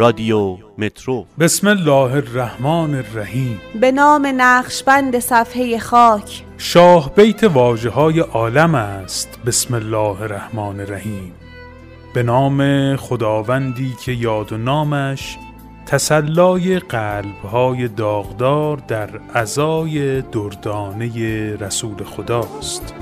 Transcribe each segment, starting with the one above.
رادیو مترو. بسم الله الرحمن الرحیم. به نام نقشبند صفحه خاک. شاه بیت واجه های عالم است. بسم الله الرحمن الرحیم. به نام خداوندی که یاد و نامش تسلای قلبهای داغدار در ازای دردانه رسول خداست.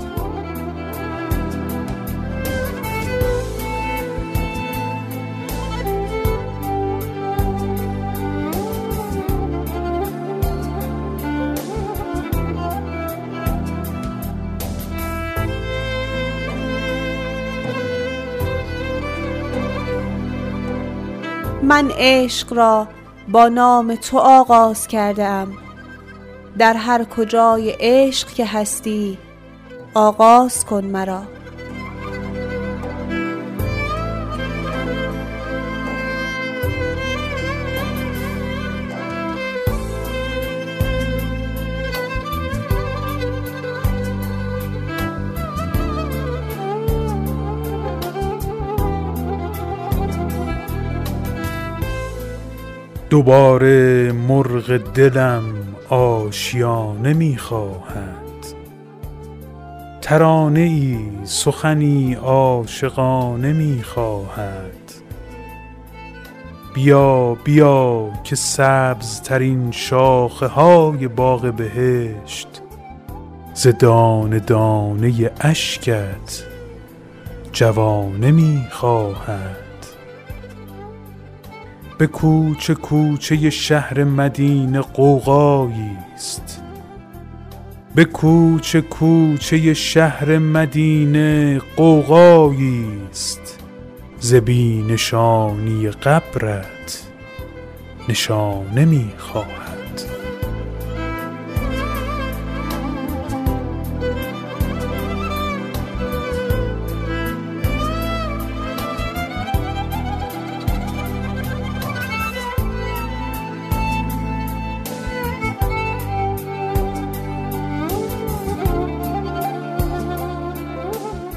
من عشق را با نام تو آغاز کرده ام در هر کجای عشق که هستی آغاز کن مرا. دوباره مرغ دلم آشیانه می خواهد. ترانه ای سخنی عاشقانه می خواهد. بیا بیا که سبزترین شاخه های باغ بهشت ز دانه دانه اشکت جوانه می خواهد. به کوچه کوچه شهر مدینه غوغایی است. به کوچه کوچه شهر مدینه غوغایی است. ز بی نشانی قبرت نشانه می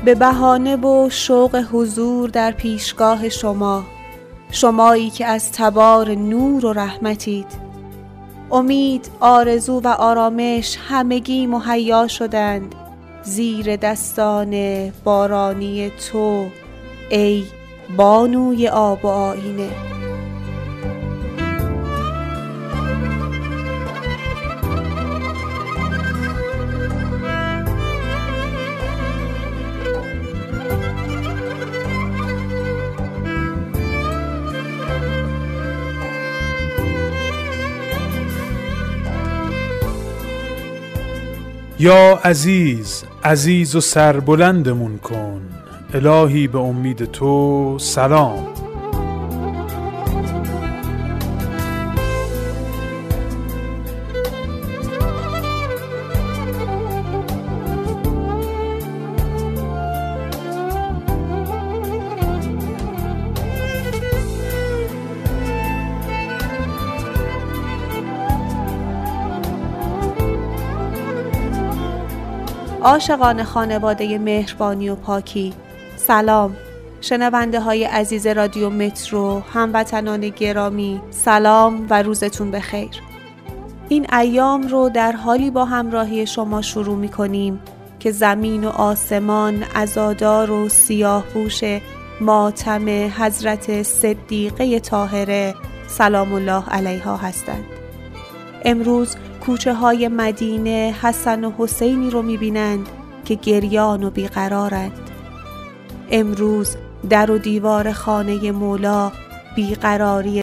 به بهانه و شوق حضور در پیشگاه شما شمایی که از تبار نور و رحمتید. امید آرزو و آرامش همگی مهیا شدند. زیر دستان بارانی تو ای بانوی آب و آینه یا عزیز عزیز و سربلندمون کن. الهی به امید تو سلام. عاشقان خانواده مهربانی و پاکی. سلام. شنونده های عزیز رادیو مترو هموطنان گرامی سلام و روزتون بخیر. این ایام رو در حالی با همراهی شما شروع می کنیم که زمین و آسمان ازادار و سیاه ماتم حضرت صدیقه طاهره سلام الله علیها هستند. امروز کوچه های مدینه حسن و حسینی رو می‌بینند که گریان و بیقرارند. امروز در و دیوار خانه مولا بیقراری